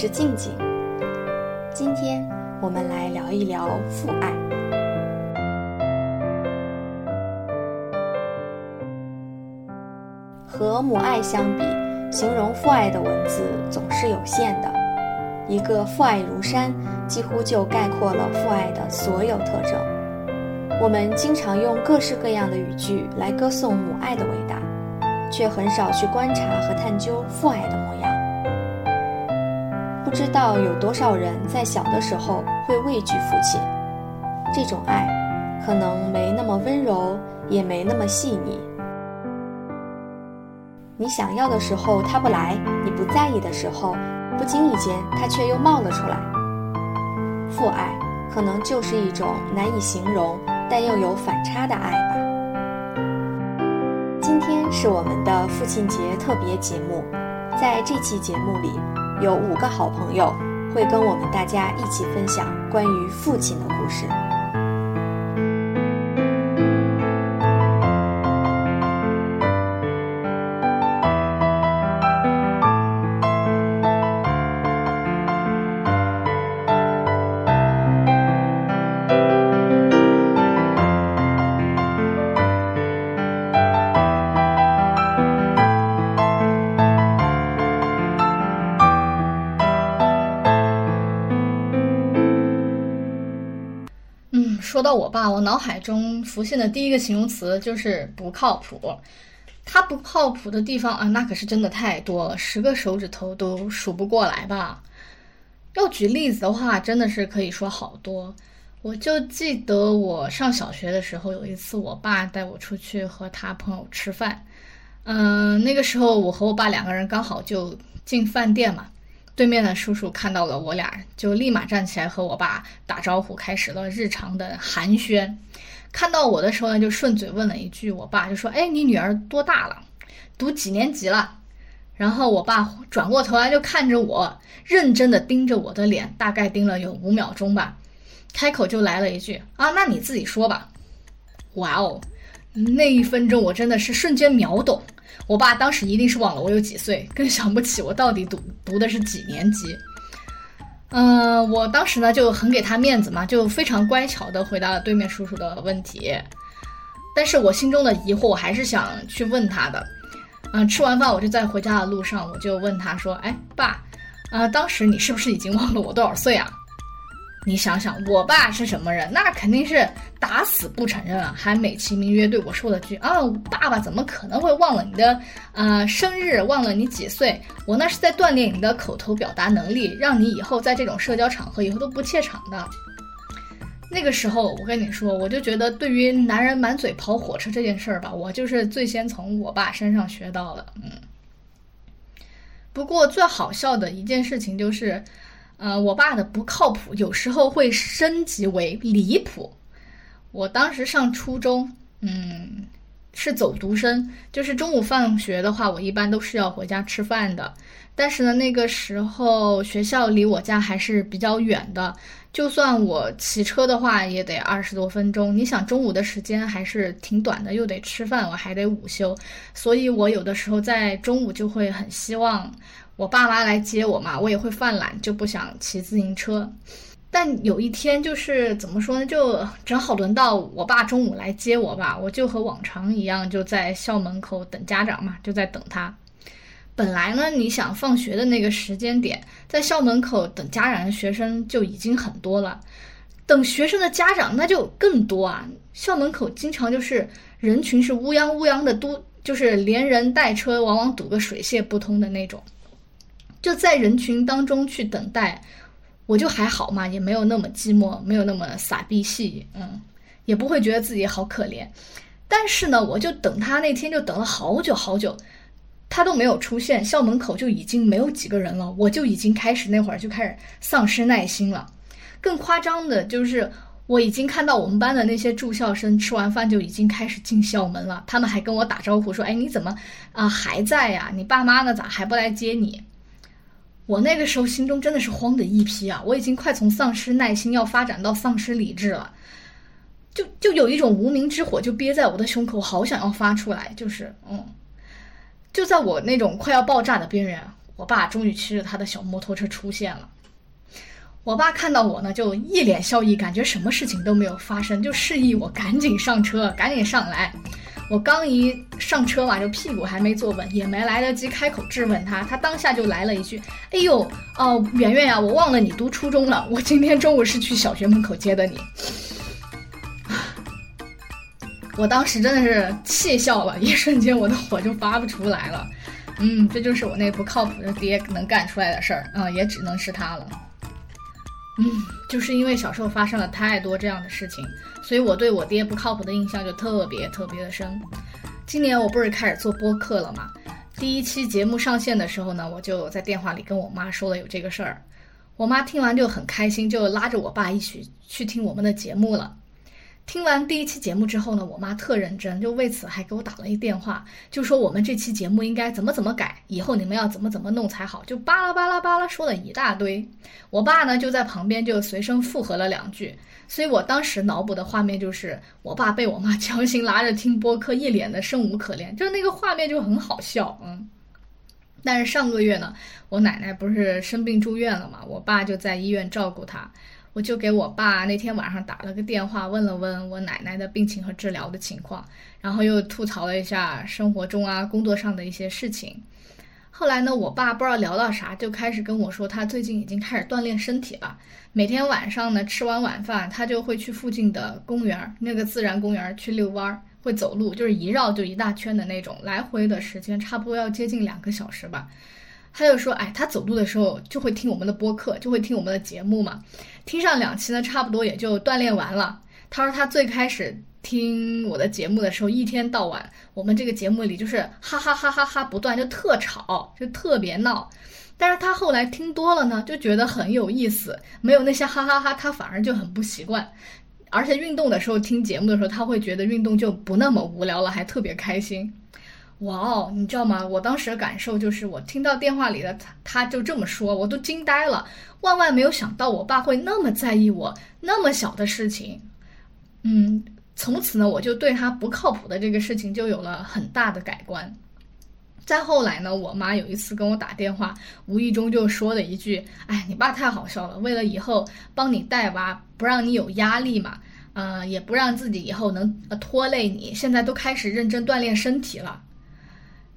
是静静。今天我们来聊一聊父爱。和母爱相比，形容父爱的文字总是有限的。一个父爱如山，几乎就概括了父爱的所有特征。我们经常用各式各样的语句来歌颂母爱的伟大，却很少去观察和探究父爱的。不知道有多少人在小的时候会畏惧父亲，这种爱可能没那么温柔，也没那么细腻。你想要的时候他不来，你不在意的时候，不经意间他却又冒了出来。父爱可能就是一种难以形容但又有反差的爱吧。今天是我们的父亲节特别节目，在这期节目里，有五个好朋友会跟我们大家一起分享关于父亲的故事。我脑海中浮现的第一个形容词就是不靠谱。他不靠谱的地方啊，那可是真的太多了，十个手指头都数不过来吧。要举例子的话，真的是可以说好多。我就记得我上小学的时候，有一次我爸带我出去和他朋友吃饭，嗯、那个时候我和我爸两个人刚好就进饭店嘛。对面的叔叔看到了我俩，就立马站起来和我爸打招呼，开始了日常的寒暄。看到我的时候呢，就顺嘴问了一句，我爸就说：“哎，你女儿多大了？读几年级了？”然后我爸转过头来就看着我，认真的盯着我的脸，大概盯了有五秒钟吧，开口就来了一句：“啊，那你自己说吧。”哇哦，那一分钟我真的是瞬间秒懂。我爸当时一定是忘了我有几岁，更想不起我到底读读的是几年级。嗯、我当时呢就很给他面子嘛，就非常乖巧的回答了对面叔叔的问题。但是我心中的疑惑，我还是想去问他的。嗯、吃完饭我就在回家的路上，我就问他说：“哎，爸，啊、当时你是不是已经忘了我多少岁啊？”你想想，我爸是什么人？那肯定是打死不承认啊，还美其名曰对我说了句啊，爸爸怎么可能会忘了你的呃生日，忘了你几岁？我那是在锻炼你的口头表达能力，让你以后在这种社交场合以后都不怯场的。那个时候，我跟你说，我就觉得对于男人满嘴跑火车这件事儿吧，我就是最先从我爸身上学到了。嗯，不过最好笑的一件事情就是。呃，我爸的不靠谱有时候会升级为离谱。我当时上初中，嗯，是走读生，就是中午放学的话，我一般都是要回家吃饭的。但是呢，那个时候学校离我家还是比较远的，就算我骑车的话，也得二十多分钟。你想，中午的时间还是挺短的，又得吃饭，我还得午休，所以我有的时候在中午就会很希望。我爸妈来接我嘛，我也会犯懒，就不想骑自行车。但有一天，就是怎么说呢，就正好轮到我爸中午来接我吧，我就和往常一样，就在校门口等家长嘛，就在等他。本来呢，你想放学的那个时间点，在校门口等家长的学生就已经很多了，等学生的家长那就更多啊。校门口经常就是人群是乌泱乌泱的，都就是连人带车，往往堵个水泄不通的那种。就在人群当中去等待，我就还好嘛，也没有那么寂寞，没有那么傻逼戏，嗯，也不会觉得自己好可怜。但是呢，我就等他那天就等了好久好久，他都没有出现，校门口就已经没有几个人了，我就已经开始那会儿就开始丧失耐心了。更夸张的就是，我已经看到我们班的那些住校生吃完饭就已经开始进校门了，他们还跟我打招呼说：“哎，你怎么啊、还在呀？你爸妈呢？咋还不来接你？”我那个时候心中真的是慌的一批啊！我已经快从丧失耐心要发展到丧失理智了，就就有一种无名之火就憋在我的胸口，好想要发出来，就是嗯，就在我那种快要爆炸的边缘，我爸终于骑着他的小摩托车出现了。我爸看到我呢，就一脸笑意，感觉什么事情都没有发生，就示意我赶紧上车，赶紧上来。我刚一上车嘛，就屁股还没坐稳，也没来得及开口质问他，他当下就来了一句：“哎呦，哦，圆圆呀，我忘了你读初中了，我今天中午是去小学门口接的你。”我当时真的是气笑了，一瞬间我的火就发不出来了。嗯，这就是我那不靠谱的爹能干出来的事儿啊，也只能是他了。嗯，就是因为小时候发生了太多这样的事情，所以我对我爹不靠谱的印象就特别特别的深。今年我不是开始做播客了嘛？第一期节目上线的时候呢，我就在电话里跟我妈说了有这个事儿。我妈听完就很开心，就拉着我爸一起去听我们的节目了。听完第一期节目之后呢，我妈特认真，就为此还给我打了一电话，就说我们这期节目应该怎么怎么改，以后你们要怎么怎么弄才好，就巴拉巴拉巴拉说了一大堆。我爸呢就在旁边就随声附和了两句，所以我当时脑补的画面就是我爸被我妈强行拉着听播客，一脸的生无可恋，就是那个画面就很好笑，嗯。但是上个月呢，我奶奶不是生病住院了嘛，我爸就在医院照顾她。我就给我爸那天晚上打了个电话，问了问我奶奶的病情和治疗的情况，然后又吐槽了一下生活中啊、工作上的一些事情。后来呢，我爸不知道聊到啥，就开始跟我说他最近已经开始锻炼身体了。每天晚上呢，吃完晚饭，他就会去附近的公园，那个自然公园去遛弯儿，会走路，就是一绕就一大圈的那种，来回的时间差不多要接近两个小时吧。他就说：“哎，他走路的时候就会听我们的播客，就会听我们的节目嘛。听上两期呢，差不多也就锻炼完了。他说他最开始听我的节目的时候，一天到晚我们这个节目里就是哈哈哈哈哈不断，就特吵，就特别闹。但是他后来听多了呢，就觉得很有意思，没有那些哈哈哈，他反而就很不习惯。而且运动的时候听节目的时候，他会觉得运动就不那么无聊了，还特别开心。”哇哦，你知道吗？我当时的感受就是，我听到电话里的他，他就这么说，我都惊呆了。万万没有想到，我爸会那么在意我那么小的事情。嗯，从此呢，我就对他不靠谱的这个事情就有了很大的改观。再后来呢，我妈有一次跟我打电话，无意中就说了一句：“哎，你爸太好笑了，为了以后帮你带娃，不让你有压力嘛，呃，也不让自己以后能拖累你，现在都开始认真锻炼身体了。”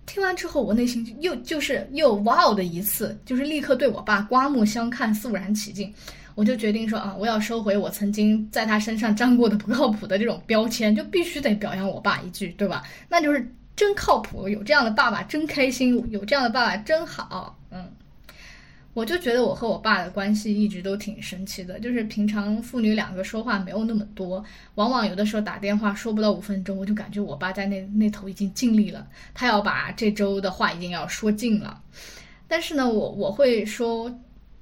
听完之后，我内心又就是又哇哦的一次，就是立刻对我爸刮目相看，肃然起敬。我就决定说啊，我要收回我曾经在他身上沾过的不靠谱的这种标签，就必须得表扬我爸一句，对吧？那就是真靠谱，有这样的爸爸真开心，有这样的爸爸真好，我就觉得我和我爸的关系一直都挺神奇的，就是平常父女两个说话没有那么多，往往有的时候打电话说不到五分钟，我就感觉我爸在那那头已经尽力了，他要把这周的话已经要说尽了。但是呢，我我会说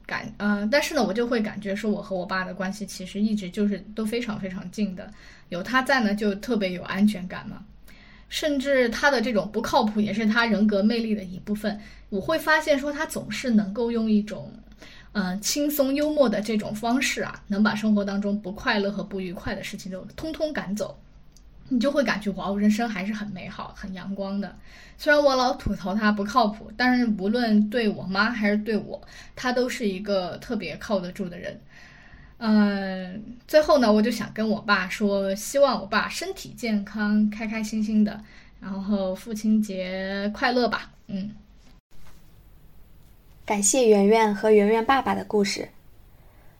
感，嗯，但是呢，我就会感觉说我和我爸的关系其实一直就是都非常非常近的，有他在呢就特别有安全感嘛。甚至他的这种不靠谱也是他人格魅力的一部分。我会发现说他总是能够用一种，嗯，轻松幽默的这种方式啊，能把生活当中不快乐和不愉快的事情都通通赶走。你就会感觉哇，人生还是很美好、很阳光的。虽然我老吐槽他不靠谱，但是无论对我妈还是对我，他都是一个特别靠得住的人。嗯，最后呢，我就想跟我爸说，希望我爸身体健康，开开心心的，然后父亲节快乐吧。嗯，感谢圆圆和圆圆爸爸的故事。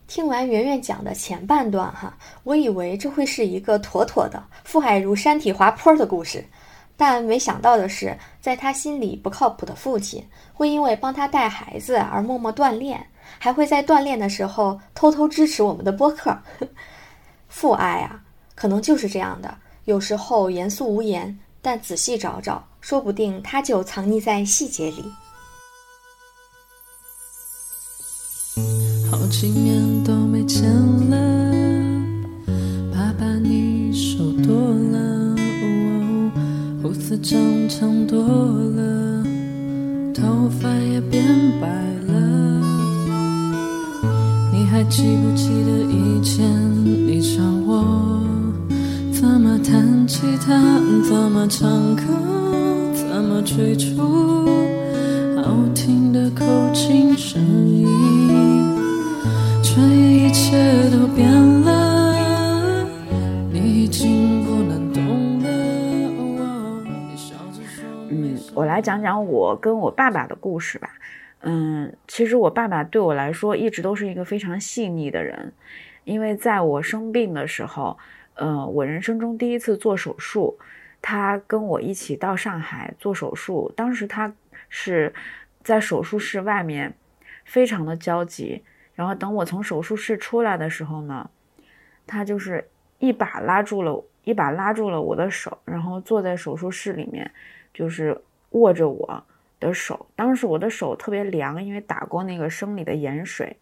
听完圆圆讲的前半段哈，我以为这会是一个妥妥的父爱如山体滑坡的故事，但没想到的是，在他心里不靠谱的父亲，会因为帮他带孩子而默默锻炼。还会在锻炼的时候偷偷支持我们的播客，父爱啊，可能就是这样的。有时候严肃无言，但仔细找找，说不定它就藏匿在细节里。好几年都没见了，爸爸你瘦多了，哦胡子长长多了，头发也变白了。你还记不记得以前你教我怎么弹吉他，怎么唱歌，怎么追逐？好听的口琴声音，转眼一切都变了，你已经不能懂了。你笑着说嗯，我来讲讲我跟我爸爸的故事吧。嗯，其实我爸爸对我来说一直都是一个非常细腻的人，因为在我生病的时候，呃，我人生中第一次做手术，他跟我一起到上海做手术，当时他是在手术室外面，非常的焦急。然后等我从手术室出来的时候呢，他就是一把拉住了，一把拉住了我的手，然后坐在手术室里面，就是握着我的手。当时我的手特别凉，因为打过那个生理的盐水。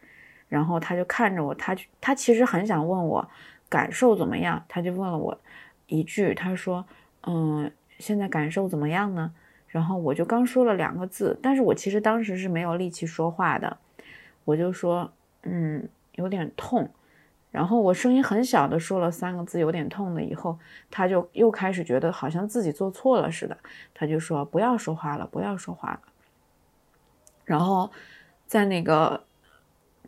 然后他就看着我，他他其实很想问我感受怎么样，他就问了我一句，他说：“嗯，现在感受怎么样呢？”然后我就刚说了两个字，但是我其实当时是没有力气说话的，我就说：“嗯，有点痛。”然后我声音很小的说了三个字“有点痛”的以后，他就又开始觉得好像自己做错了似的，他就说：“不要说话了，不要说话了。”然后在那个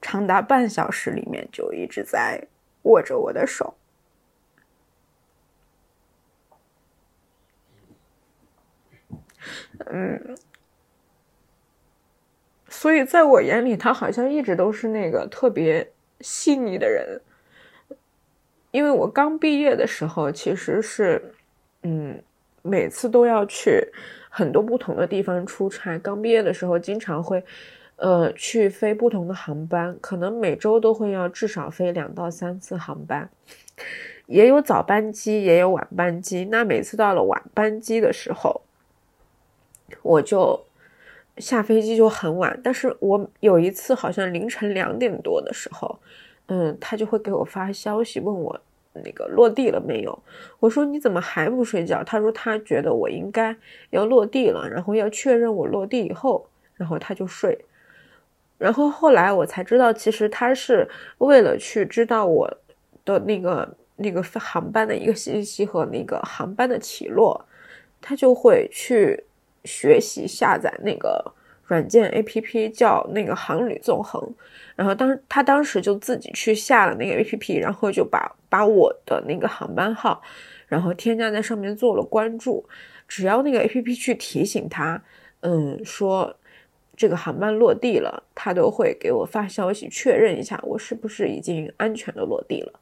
长达半小时里面，就一直在握着我的手。嗯，所以在我眼里，他好像一直都是那个特别细腻的人。因为我刚毕业的时候，其实是，嗯，每次都要去很多不同的地方出差。刚毕业的时候，经常会，呃，去飞不同的航班，可能每周都会要至少飞两到三次航班，也有早班机，也有晚班机。那每次到了晚班机的时候，我就下飞机就很晚。但是我有一次好像凌晨两点多的时候。嗯，他就会给我发消息问我那个落地了没有。我说你怎么还不睡觉？他说他觉得我应该要落地了，然后要确认我落地以后，然后他就睡。然后后来我才知道，其实他是为了去知道我的那个那个航班的一个信息和那个航班的起落，他就会去学习下载那个。软件 A P P 叫那个航旅纵横，然后当他当时就自己去下了那个 A P P，然后就把把我的那个航班号，然后添加在上面做了关注。只要那个 A P P 去提醒他，嗯，说这个航班落地了，他都会给我发消息确认一下我是不是已经安全的落地了。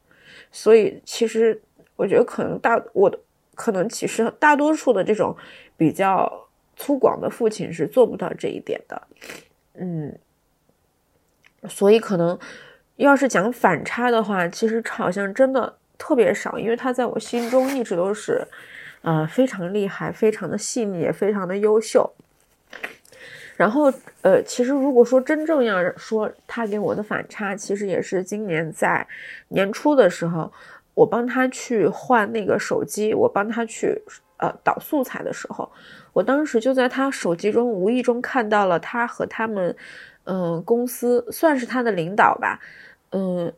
所以其实我觉得可能大我的可能其实大多数的这种比较。粗犷的父亲是做不到这一点的，嗯，所以可能要是讲反差的话，其实好像真的特别少，因为他在我心中一直都是，呃，非常厉害，非常的细腻，也非常的优秀。然后，呃，其实如果说真正要说他给我的反差，其实也是今年在年初的时候，我帮他去换那个手机，我帮他去呃导素材的时候。我当时就在他手机中无意中看到了他和他们，嗯，公司算是他的领导吧，嗯，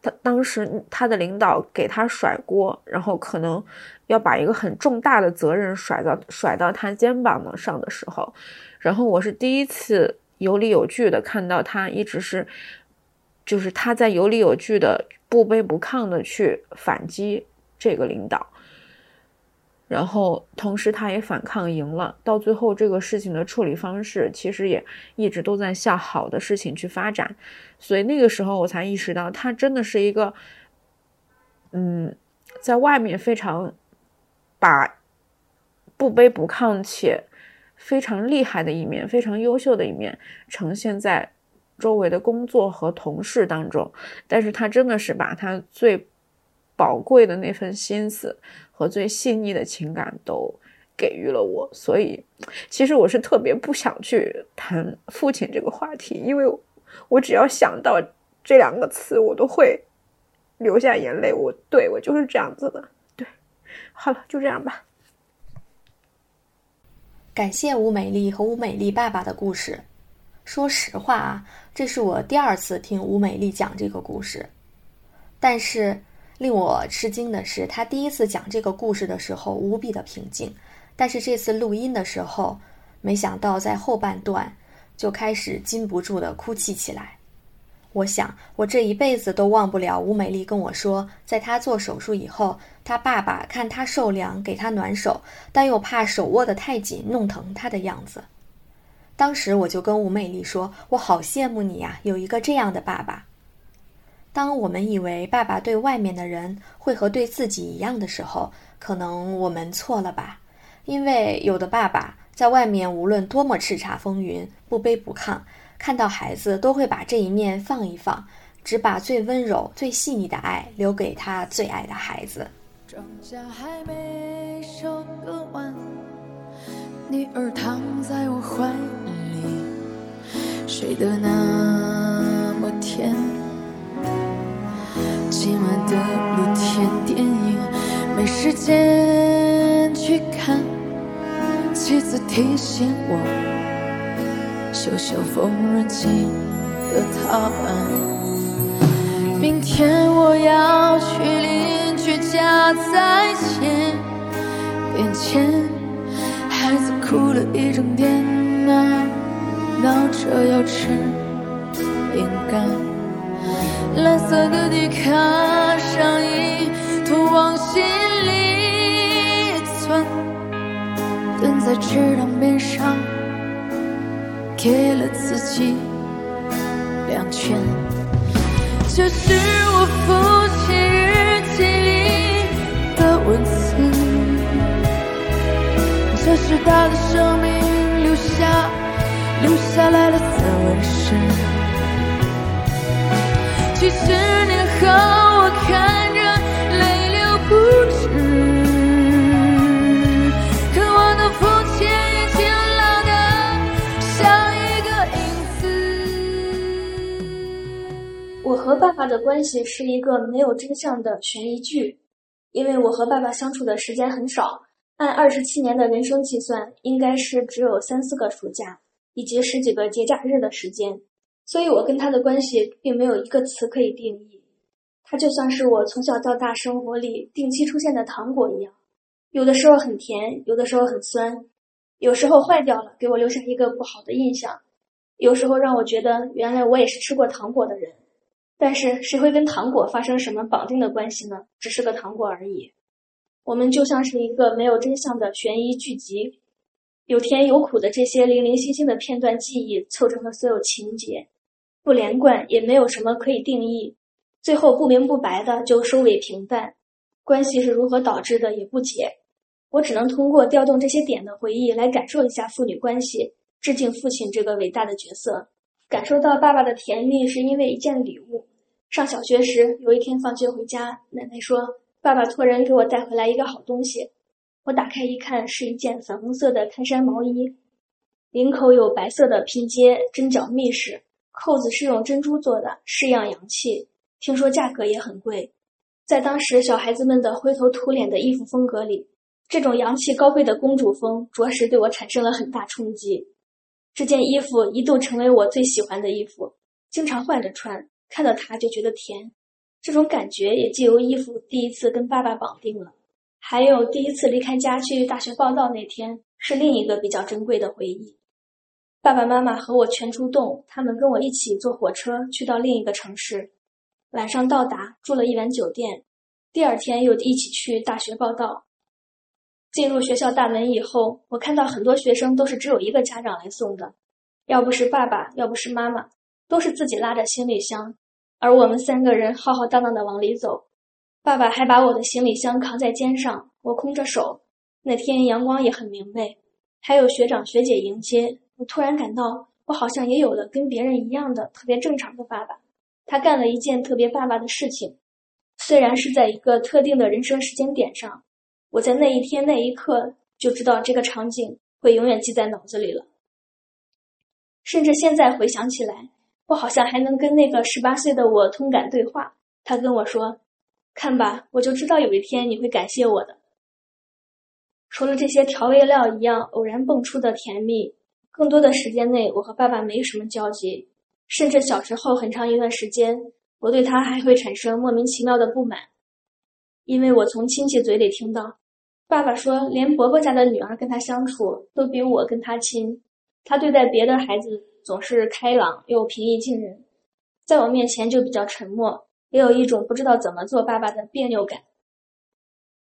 他当时他的领导给他甩锅，然后可能要把一个很重大的责任甩到甩到他肩膀上的时候，然后我是第一次有理有据的看到他一直是，就是他在有理有据的不卑不亢的去反击这个领导。然后，同时他也反抗赢了。到最后，这个事情的处理方式其实也一直都在向好的事情去发展。所以那个时候，我才意识到他真的是一个，嗯，在外面非常把不卑不亢且非常厉害的一面、非常优秀的一面呈现在周围的工作和同事当中。但是他真的是把他最宝贵的那份心思。和最细腻的情感都给予了我，所以其实我是特别不想去谈父亲这个话题，因为我只要想到这两个词，我都会流下眼泪。我对我就是这样子的。对，好了，就这样吧。感谢吴美丽和吴美丽爸爸的故事。说实话啊，这是我第二次听吴美丽讲这个故事，但是。令我吃惊的是，他第一次讲这个故事的时候无比的平静，但是这次录音的时候，没想到在后半段就开始禁不住的哭泣起来。我想，我这一辈子都忘不了吴美丽跟我说，在她做手术以后，她爸爸看她受凉，给她暖手，但又怕手握得太紧弄疼她的样子。当时我就跟吴美丽说：“我好羡慕你呀，有一个这样的爸爸。”当我们以为爸爸对外面的人会和对自己一样的时候，可能我们错了吧？因为有的爸爸在外面无论多么叱咤风云、不卑不亢。看到孩子都会把这一面放一放，只把最温柔、最细腻的爱留给他最爱的孩子。庄稼还没收割完，女儿躺在我怀里，睡得那么甜。今晚的露天电影没时间去看，妻子提醒我。修修缝纫机的踏板。明天我要去邻居家再捡点钱。孩子哭了一整天啊，闹着要吃。蓝色的迪卡上衣通往心里村，蹲在池塘边上。给了自己两拳，这是我父亲日记里的文字，这是他的生命留下留下来的纹身。几十年后，我看着泪流不止。可我的父亲已经老得像一个影子。我和爸爸的关系是一个没有真相的悬疑剧，因为我和爸爸相处的时间很少，按二十七年的人生计算，应该是只有三四个暑假以及十几个节假日的时间，所以我跟他的关系并没有一个词可以定义。他就像是我从小到大生活里定期出现的糖果一样，有的时候很甜，有的时候很酸，有时候坏掉了给我留下一个不好的印象，有时候让我觉得原来我也是吃过糖果的人。但是谁会跟糖果发生什么绑定的关系呢？只是个糖果而已。我们就像是一个没有真相的悬疑剧集，有甜有苦的这些零零星星的片段记忆凑成了所有情节，不连贯，也没有什么可以定义，最后不明不白的就收尾平淡。关系是如何导致的也不解，我只能通过调动这些点的回忆来感受一下父女关系，致敬父亲这个伟大的角色，感受到爸爸的甜蜜是因为一件礼物。上小学时，有一天放学回家，奶奶说：“爸爸托人给我带回来一个好东西。”我打开一看，是一件粉红色的开衫毛衣，领口有白色的拼接，针脚密实，扣子是用珍珠做的，式样洋气。听说价格也很贵，在当时小孩子们的灰头土脸的衣服风格里，这种洋气高贵的公主风，着实对我产生了很大冲击。这件衣服一度成为我最喜欢的衣服，经常换着穿。看到它就觉得甜，这种感觉也既由衣服第一次跟爸爸绑定了，还有第一次离开家去大学报道那天是另一个比较珍贵的回忆。爸爸妈妈和我全出动，他们跟我一起坐火车去到另一个城市，晚上到达住了一晚酒店，第二天又一起去大学报道。进入学校大门以后，我看到很多学生都是只有一个家长来送的，要不是爸爸，要不是妈妈，都是自己拉着行李箱。而我们三个人浩浩荡荡的往里走，爸爸还把我的行李箱扛在肩上，我空着手。那天阳光也很明媚，还有学长学姐迎接。我突然感到，我好像也有了跟别人一样的特别正常的爸爸。他干了一件特别爸爸的事情，虽然是在一个特定的人生时间点上，我在那一天那一刻就知道这个场景会永远记在脑子里了，甚至现在回想起来。我好像还能跟那个十八岁的我通感对话。他跟我说：“看吧，我就知道有一天你会感谢我的。”除了这些调味料一样偶然蹦出的甜蜜，更多的时间内我和爸爸没什么交集。甚至小时候很长一段时间，我对他还会产生莫名其妙的不满，因为我从亲戚嘴里听到，爸爸说，连伯伯家的女儿跟他相处都比我跟他亲。他对待别的孩子总是开朗又平易近人，在我面前就比较沉默，也有一种不知道怎么做爸爸的别扭感。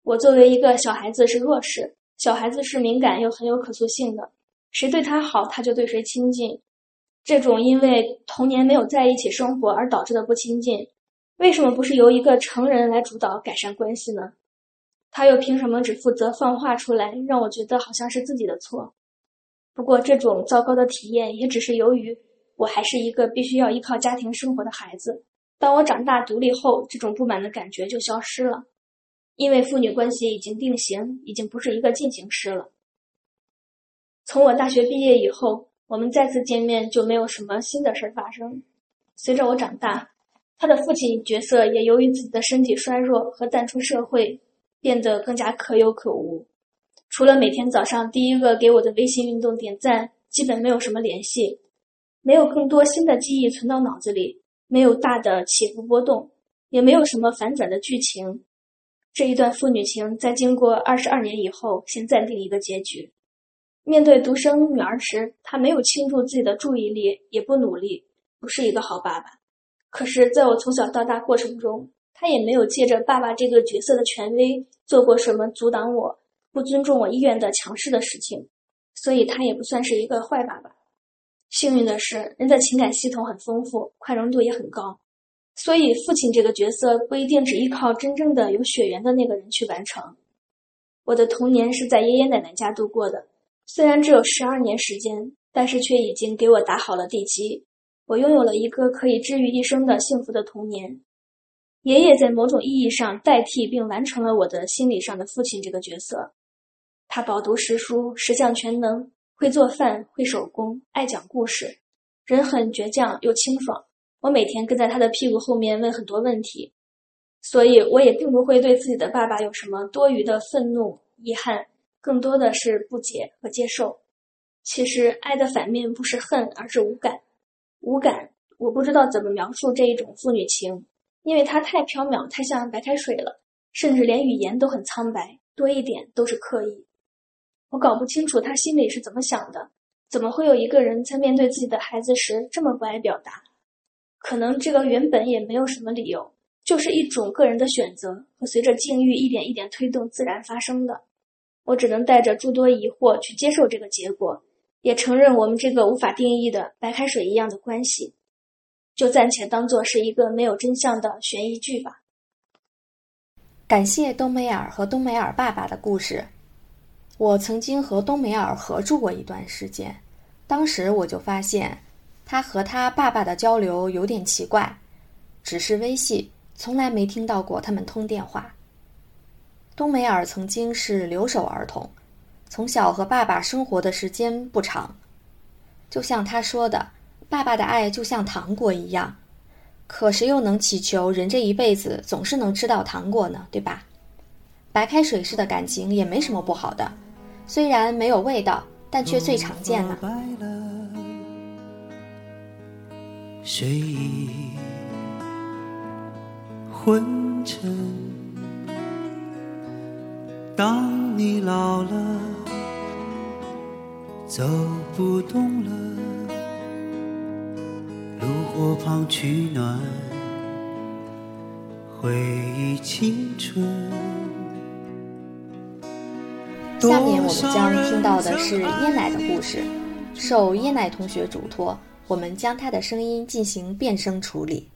我作为一个小孩子是弱势，小孩子是敏感又很有可塑性的，谁对他好，他就对谁亲近。这种因为童年没有在一起生活而导致的不亲近，为什么不是由一个成人来主导改善关系呢？他又凭什么只负责放话出来，让我觉得好像是自己的错？不过，这种糟糕的体验也只是由于我还是一个必须要依靠家庭生活的孩子。当我长大独立后，这种不满的感觉就消失了，因为父女关系已经定型，已经不是一个进行时了。从我大学毕业以后，我们再次见面就没有什么新的事儿发生。随着我长大，他的父亲角色也由于自己的身体衰弱和淡出社会，变得更加可有可无。除了每天早上第一个给我的微信运动点赞，基本没有什么联系，没有更多新的记忆存到脑子里，没有大的起伏波动，也没有什么反转的剧情。这一段父女情在经过二十二年以后，先暂定一个结局。面对独生女儿时，他没有倾注自己的注意力，也不努力，不是一个好爸爸。可是，在我从小到大过程中，他也没有借着爸爸这个角色的权威做过什么阻挡我。不尊重我意愿的强势的事情，所以他也不算是一个坏爸爸。幸运的是，人的情感系统很丰富，宽容度也很高，所以父亲这个角色不一定只依靠真正的有血缘的那个人去完成。我的童年是在爷爷奶奶家度过的，虽然只有十二年时间，但是却已经给我打好了地基。我拥有了一个可以治愈一生的幸福的童年。爷爷在某种意义上代替并完成了我的心理上的父亲这个角色。他饱读诗书，十项全能，会做饭，会手工，爱讲故事，人很倔强又清爽。我每天跟在他的屁股后面问很多问题，所以我也并不会对自己的爸爸有什么多余的愤怒、遗憾，更多的是不解和接受。其实，爱的反面不是恨，而是无感。无感，我不知道怎么描述这一种父女情，因为它太缥缈，太像白开水了，甚至连语言都很苍白，多一点都是刻意。我搞不清楚他心里是怎么想的，怎么会有一个人在面对自己的孩子时这么不爱表达？可能这个原本也没有什么理由，就是一种个人的选择和随着境遇一点一点推动自然发生的。我只能带着诸多疑惑去接受这个结果，也承认我们这个无法定义的白开水一样的关系，就暂且当做是一个没有真相的悬疑剧吧。感谢冬梅尔和冬梅尔爸爸的故事。我曾经和冬梅尔合住过一段时间，当时我就发现，他和他爸爸的交流有点奇怪，只是微信，从来没听到过他们通电话。冬梅尔曾经是留守儿童，从小和爸爸生活的时间不长，就像他说的，爸爸的爱就像糖果一样，可谁又能祈求人这一辈子总是能吃到糖果呢？对吧？白开水式的感情也没什么不好的。虽然没有味道，但却最常见呢。睡意昏沉，当你老了，走不动了，炉火旁取暖，回忆青春。下面我们将听到的是椰奶的故事，受椰奶同学嘱托，我们将他的声音进行变声处理。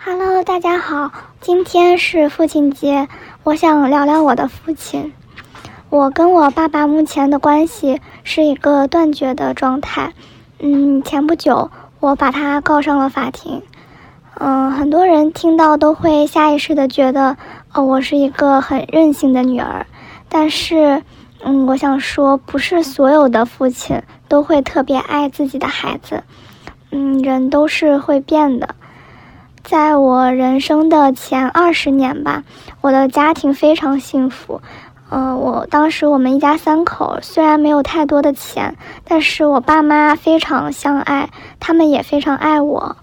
Hello，大家好，今天是父亲节，我想聊聊我的父亲。我跟我爸爸目前的关系是一个断绝的状态。嗯，前不久我把他告上了法庭。嗯，很多人听到都会下意识的觉得，哦，我是一个很任性的女儿。但是，嗯，我想说，不是所有的父亲都会特别爱自己的孩子。嗯，人都是会变的。在我人生的前二十年吧，我的家庭非常幸福。嗯，我当时我们一家三口，虽然没有太多的钱，但是我爸妈非常相爱，他们也非常爱我。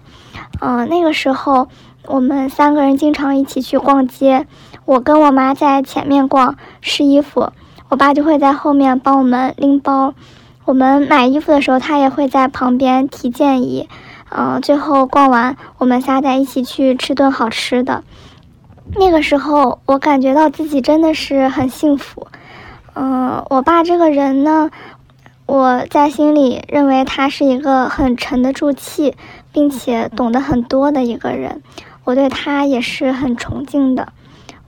嗯，那个时候我们三个人经常一起去逛街。我跟我妈在前面逛试衣服，我爸就会在后面帮我们拎包。我们买衣服的时候，他也会在旁边提建议。嗯，最后逛完，我们仨在一起去吃顿好吃的。那个时候，我感觉到自己真的是很幸福。嗯，我爸这个人呢，我在心里认为他是一个很沉得住气，并且懂得很多的一个人。我对他也是很崇敬的。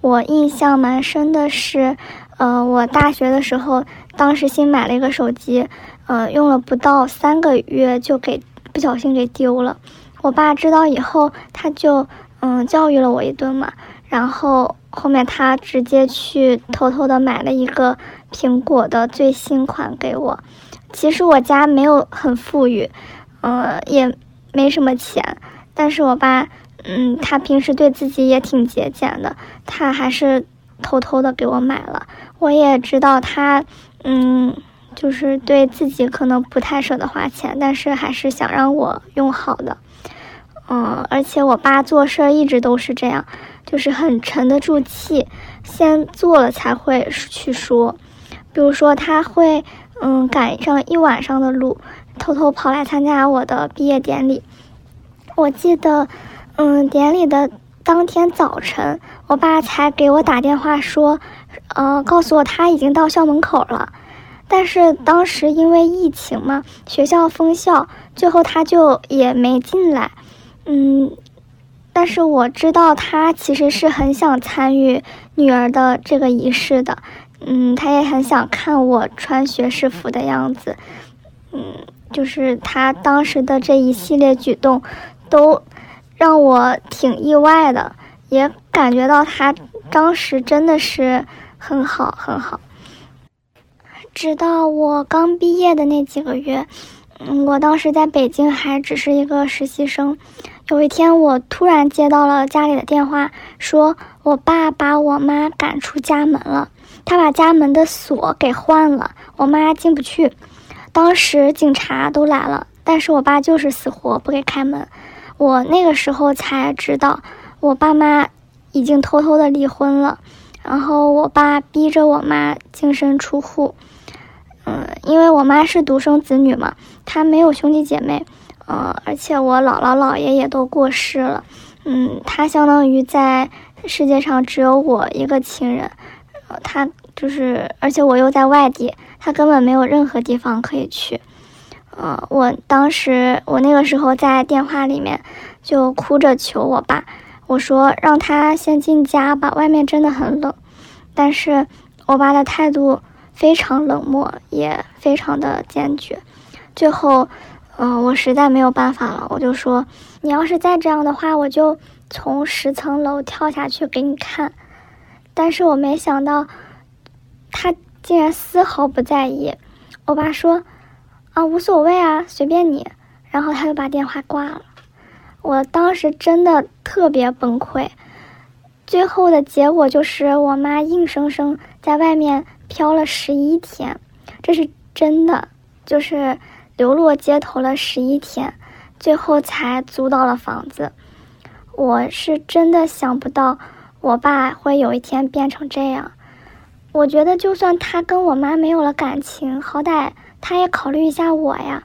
我印象蛮深的是，呃，我大学的时候，当时新买了一个手机，呃，用了不到三个月就给不小心给丢了。我爸知道以后，他就嗯教育了我一顿嘛。然后后面他直接去偷偷的买了一个苹果的最新款给我。其实我家没有很富裕，嗯，也没什么钱，但是我爸，嗯，他平时对自己也挺节俭的，他还是偷偷的给我买了。我也知道他，嗯，就是对自己可能不太舍得花钱，但是还是想让我用好的。嗯，而且我爸做事儿一直都是这样。就是很沉得住气，先做了才会去说。比如说，他会嗯赶上一晚上的路，偷偷跑来参加我的毕业典礼。我记得，嗯，典礼的当天早晨，我爸才给我打电话说，呃，告诉我他已经到校门口了。但是当时因为疫情嘛，学校封校，最后他就也没进来。嗯。但是我知道他其实是很想参与女儿的这个仪式的，嗯，他也很想看我穿学士服的样子，嗯，就是他当时的这一系列举动，都让我挺意外的，也感觉到他当时真的是很好很好。直到我刚毕业的那几个月，嗯，我当时在北京还只是一个实习生。有一天，我突然接到了家里的电话，说我爸把我妈赶出家门了，他把家门的锁给换了，我妈进不去。当时警察都来了，但是我爸就是死活不给开门。我那个时候才知道，我爸妈已经偷偷的离婚了，然后我爸逼着我妈净身出户。嗯，因为我妈是独生子女嘛，她没有兄弟姐妹。呃，而且我姥姥姥爷也都过世了，嗯，她相当于在世界上只有我一个亲人，呃，她就是，而且我又在外地，她根本没有任何地方可以去，呃，我当时我那个时候在电话里面就哭着求我爸，我说让他先进家吧，外面真的很冷，但是我爸的态度非常冷漠，也非常的坚决，最后。嗯，我实在没有办法了，我就说，你要是再这样的话，我就从十层楼跳下去给你看。但是我没想到，他竟然丝毫不在意。我爸说，啊，无所谓啊，随便你。然后他就把电话挂了。我当时真的特别崩溃。最后的结果就是我妈硬生生在外面漂了十一天，这是真的，就是。流落街头了十一天，最后才租到了房子。我是真的想不到，我爸会有一天变成这样。我觉得，就算他跟我妈没有了感情，好歹他也考虑一下我呀。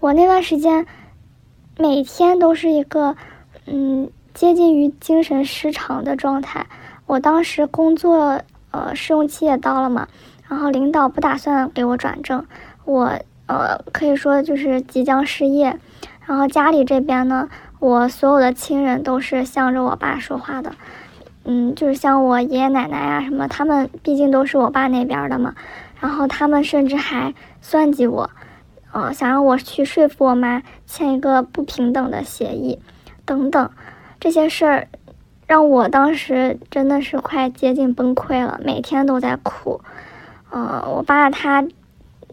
我那段时间，每天都是一个，嗯，接近于精神失常的状态。我当时工作，呃，试用期也到了嘛，然后领导不打算给我转正，我。呃，可以说就是即将失业，然后家里这边呢，我所有的亲人都是向着我爸说话的，嗯，就是像我爷爷奶奶呀什么，他们毕竟都是我爸那边的嘛，然后他们甚至还算计我，呃，想让我去说服我妈签一个不平等的协议，等等，这些事儿让我当时真的是快接近崩溃了，每天都在哭，呃，我爸他。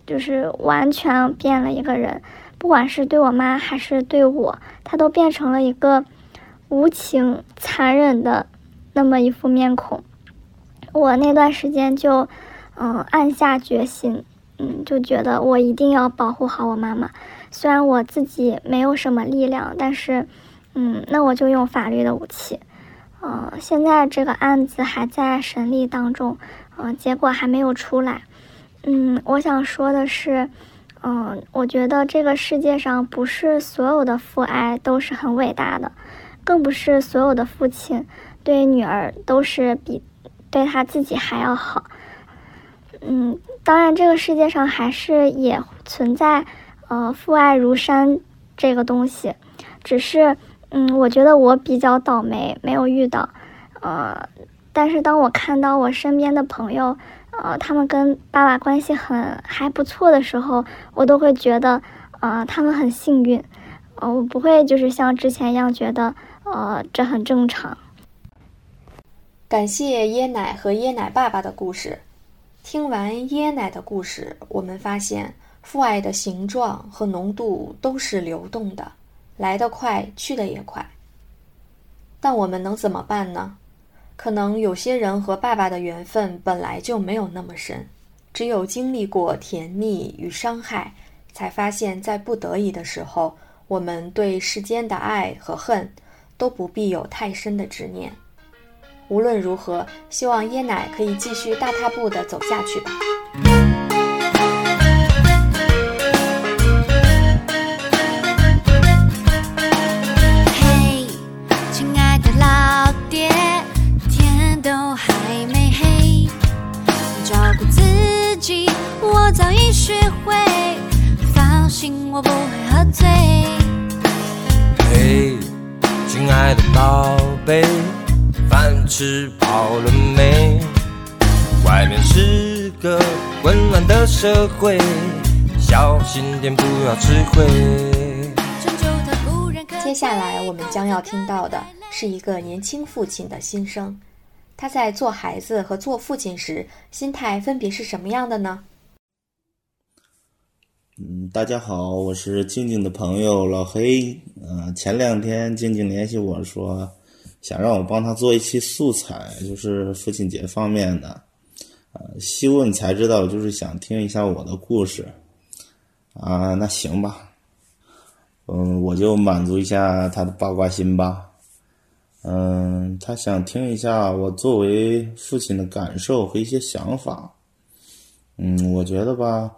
就是完全变了一个人，不管是对我妈还是对我，他都变成了一个无情、残忍的那么一副面孔。我那段时间就，嗯，暗下决心，嗯，就觉得我一定要保护好我妈妈。虽然我自己没有什么力量，但是，嗯，那我就用法律的武器。呃，现在这个案子还在审理当中，呃，结果还没有出来。嗯，我想说的是，嗯，我觉得这个世界上不是所有的父爱都是很伟大的，更不是所有的父亲对女儿都是比对他自己还要好。嗯，当然，这个世界上还是也存在，呃，父爱如山这个东西，只是，嗯，我觉得我比较倒霉，没有遇到，呃，但是当我看到我身边的朋友，呃，他们跟爸爸关系很还不错的时候，我都会觉得，呃，他们很幸运，呃，我不会就是像之前一样觉得，呃，这很正常。感谢椰奶和椰奶爸爸的故事。听完椰奶的故事，我们发现父爱的形状和浓度都是流动的，来得快，去得也快。但我们能怎么办呢？可能有些人和爸爸的缘分本来就没有那么深，只有经历过甜蜜与伤害，才发现，在不得已的时候，我们对世间的爱和恨，都不必有太深的执念。无论如何，希望椰奶可以继续大踏步的走下去吧。放心我不会喝醉。嘿，亲爱的宝贝。饭吃饱了没？外面是个混乱的社会，小心点不要吃亏。接下来我们将要听到的是一个年轻父亲的心声，他在做孩子和做父亲时，心态分别是什么样的呢？嗯，大家好，我是静静的朋友老黑。嗯，前两天静静联系我说。想让我帮他做一期素材，就是父亲节方面的，呃，细问才知道，就是想听一下我的故事，啊，那行吧，嗯，我就满足一下他的八卦心吧，嗯，他想听一下我作为父亲的感受和一些想法，嗯，我觉得吧，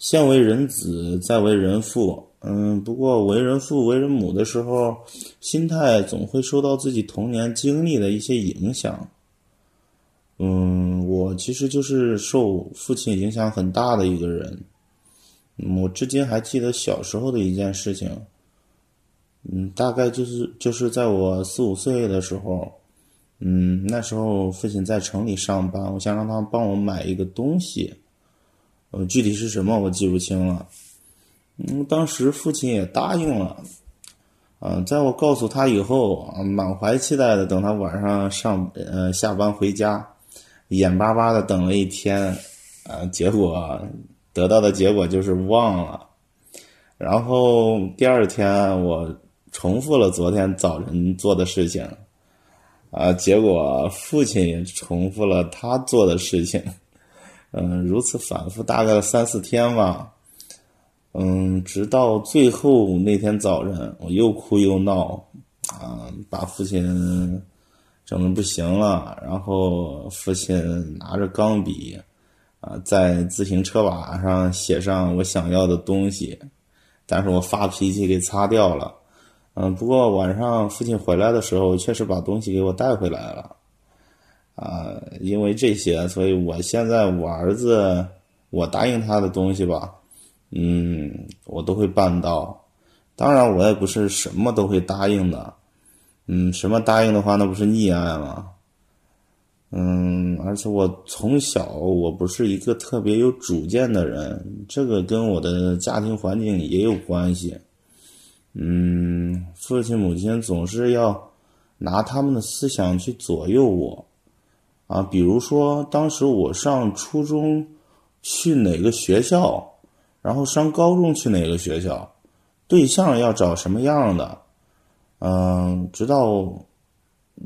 先为人子，再为人父。嗯，不过为人父、为人母的时候，心态总会受到自己童年经历的一些影响。嗯，我其实就是受父亲影响很大的一个人。我至今还记得小时候的一件事情。嗯，大概就是就是在我四五岁的时候，嗯，那时候父亲在城里上班，我想让他帮我买一个东西。呃，具体是什么我记不清了。嗯，当时父亲也答应了，嗯，在我告诉他以后，满怀期待的等他晚上上呃下班回家，眼巴巴的等了一天，呃，结果得到的结果就是忘了，然后第二天我重复了昨天早晨做的事情，啊，结果父亲也重复了他做的事情，嗯，如此反复大概三四天吧。嗯，直到最后那天早晨，我又哭又闹，啊，把父亲整的不行了。然后父亲拿着钢笔，啊，在自行车把上写上我想要的东西，但是我发脾气给擦掉了。嗯，不过晚上父亲回来的时候，确实把东西给我带回来了。啊，因为这些，所以我现在我儿子，我答应他的东西吧。嗯，我都会办到。当然，我也不是什么都会答应的。嗯，什么答应的话，那不是溺爱吗？嗯，而且我从小我不是一个特别有主见的人，这个跟我的家庭环境也有关系。嗯，父亲母亲总是要拿他们的思想去左右我。啊，比如说当时我上初中，去哪个学校？然后上高中去哪个学校，对象要找什么样的？嗯，直到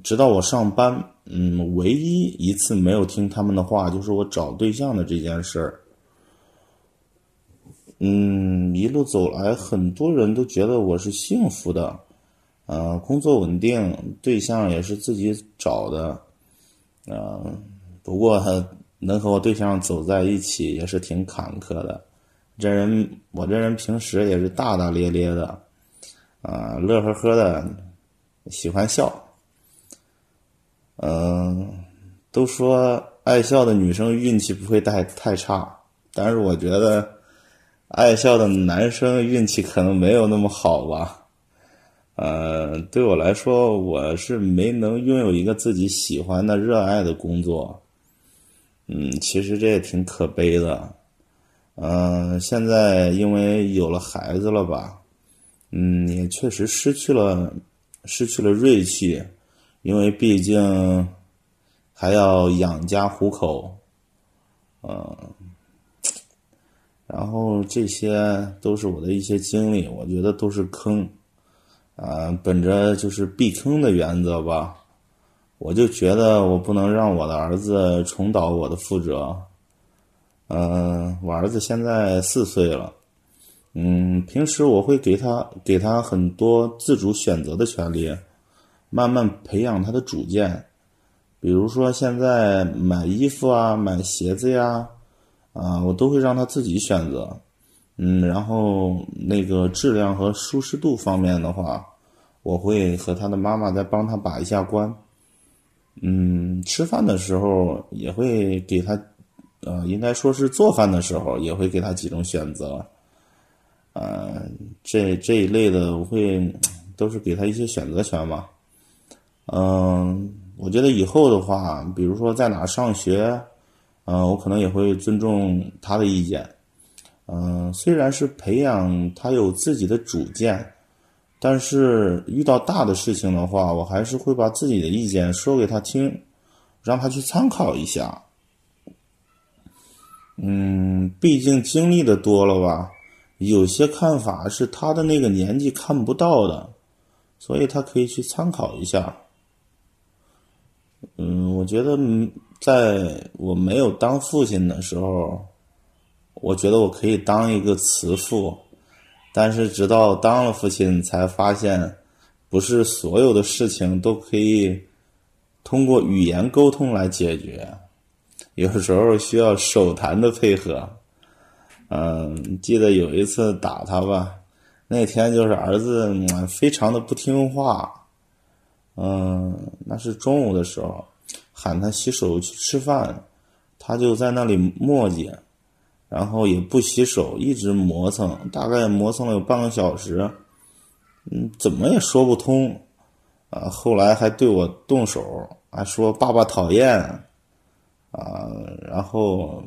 直到我上班，嗯，唯一一次没有听他们的话，就是我找对象的这件事儿。嗯，一路走来，很多人都觉得我是幸福的，呃，工作稳定，对象也是自己找的，嗯、不过能和我对象走在一起也是挺坎坷的。这人，我这人平时也是大大咧咧的，啊、乐呵呵的，喜欢笑。嗯、都说爱笑的女生运气不会太太差，但是我觉得爱笑的男生运气可能没有那么好吧。呃，对我来说，我是没能拥有一个自己喜欢的、热爱的工作。嗯，其实这也挺可悲的。嗯、现在因为有了孩子了吧，嗯，也确实失去了失去了锐气，因为毕竟还要养家糊口，嗯、然后这些都是我的一些经历，我觉得都是坑，啊、本着就是避坑的原则吧，我就觉得我不能让我的儿子重蹈我的覆辙。嗯、我儿子现在四岁了，嗯，平时我会给他给他很多自主选择的权利，慢慢培养他的主见。比如说现在买衣服啊、买鞋子呀，啊，我都会让他自己选择。嗯，然后那个质量和舒适度方面的话，我会和他的妈妈再帮他把一下关。嗯，吃饭的时候也会给他，呃，应该说是做饭的时候也会给他几种选择。呃，这这一类的我会都是给他一些选择权嘛。嗯，我觉得以后的话，比如说在哪上学，嗯、我可能也会尊重他的意见。嗯、虽然是培养他有自己的主见，但是遇到大的事情的话，我还是会把自己的意见说给他听，让他去参考一下。嗯，毕竟经历的多了吧，有些看法是他的那个年纪看不到的，所以他可以去参考一下。嗯，我觉得在我没有当父亲的时候，我觉得我可以当一个慈父，但是直到当了父亲，才发现，不是所有的事情都可以通过语言沟通来解决，有时候需要手谈的配合。嗯，记得有一次打他吧，那天就是儿子非常的不听话，嗯，那是中午的时候，喊他洗手去吃饭，他就在那里磨叽，然后也不洗手，一直磨蹭，大概磨蹭了有半个小时，嗯，怎么也说不通，啊，后来还对我动手，还说爸爸讨厌，啊，然后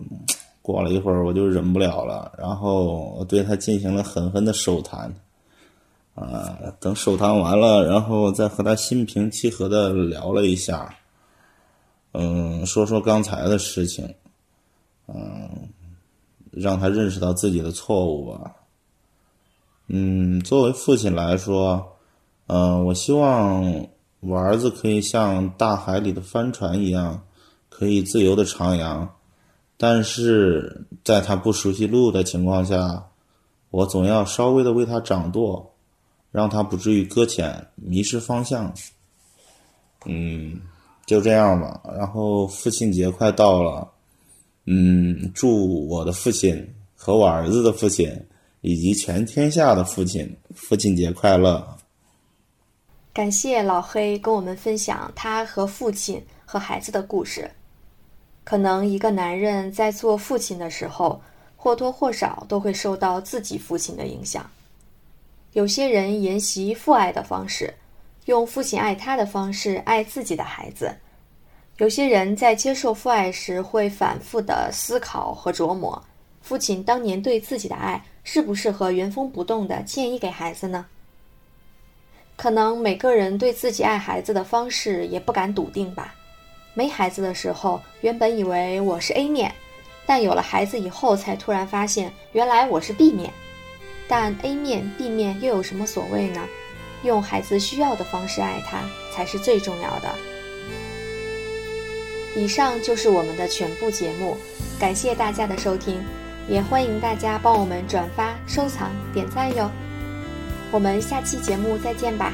过了一会儿我就忍不了了，然后我对他进行了狠狠的手谈。啊，等手谈完了，然后再和他心平气和的聊了一下，嗯，说说刚才的事情，让他认识到自己的错误吧。嗯，作为父亲来说，嗯，我希望我儿子可以像大海里的帆船一样，可以自由的徜徉，但是在他不熟悉路的情况下，我总要稍微的为他掌舵。让他不至于搁浅、迷失方向。嗯，就这样吧。然后父亲节快到了，嗯，祝我的父亲和我儿子的父亲以及全天下的父亲父亲节快乐。感谢老黑跟我们分享他和父亲和孩子的故事。可能一个男人在做父亲的时候，或多或少都会受到自己父亲的影响。有些人沿袭父爱的方式，用父亲爱他的方式爱自己的孩子；有些人在接受父爱时会反复的思考和琢磨，父亲当年对自己的爱适不适合原封不动的建议给孩子呢？可能每个人对自己爱孩子的方式也不敢笃定吧。没孩子的时候，原本以为我是 A 面，但有了孩子以后，才突然发现原来我是 B 面。但 A 面、B 面又有什么所谓呢？用孩子需要的方式爱他才是最重要的。以上就是我们的全部节目，感谢大家的收听，也欢迎大家帮我们转发、收藏、点赞哟。我们下期节目再见吧。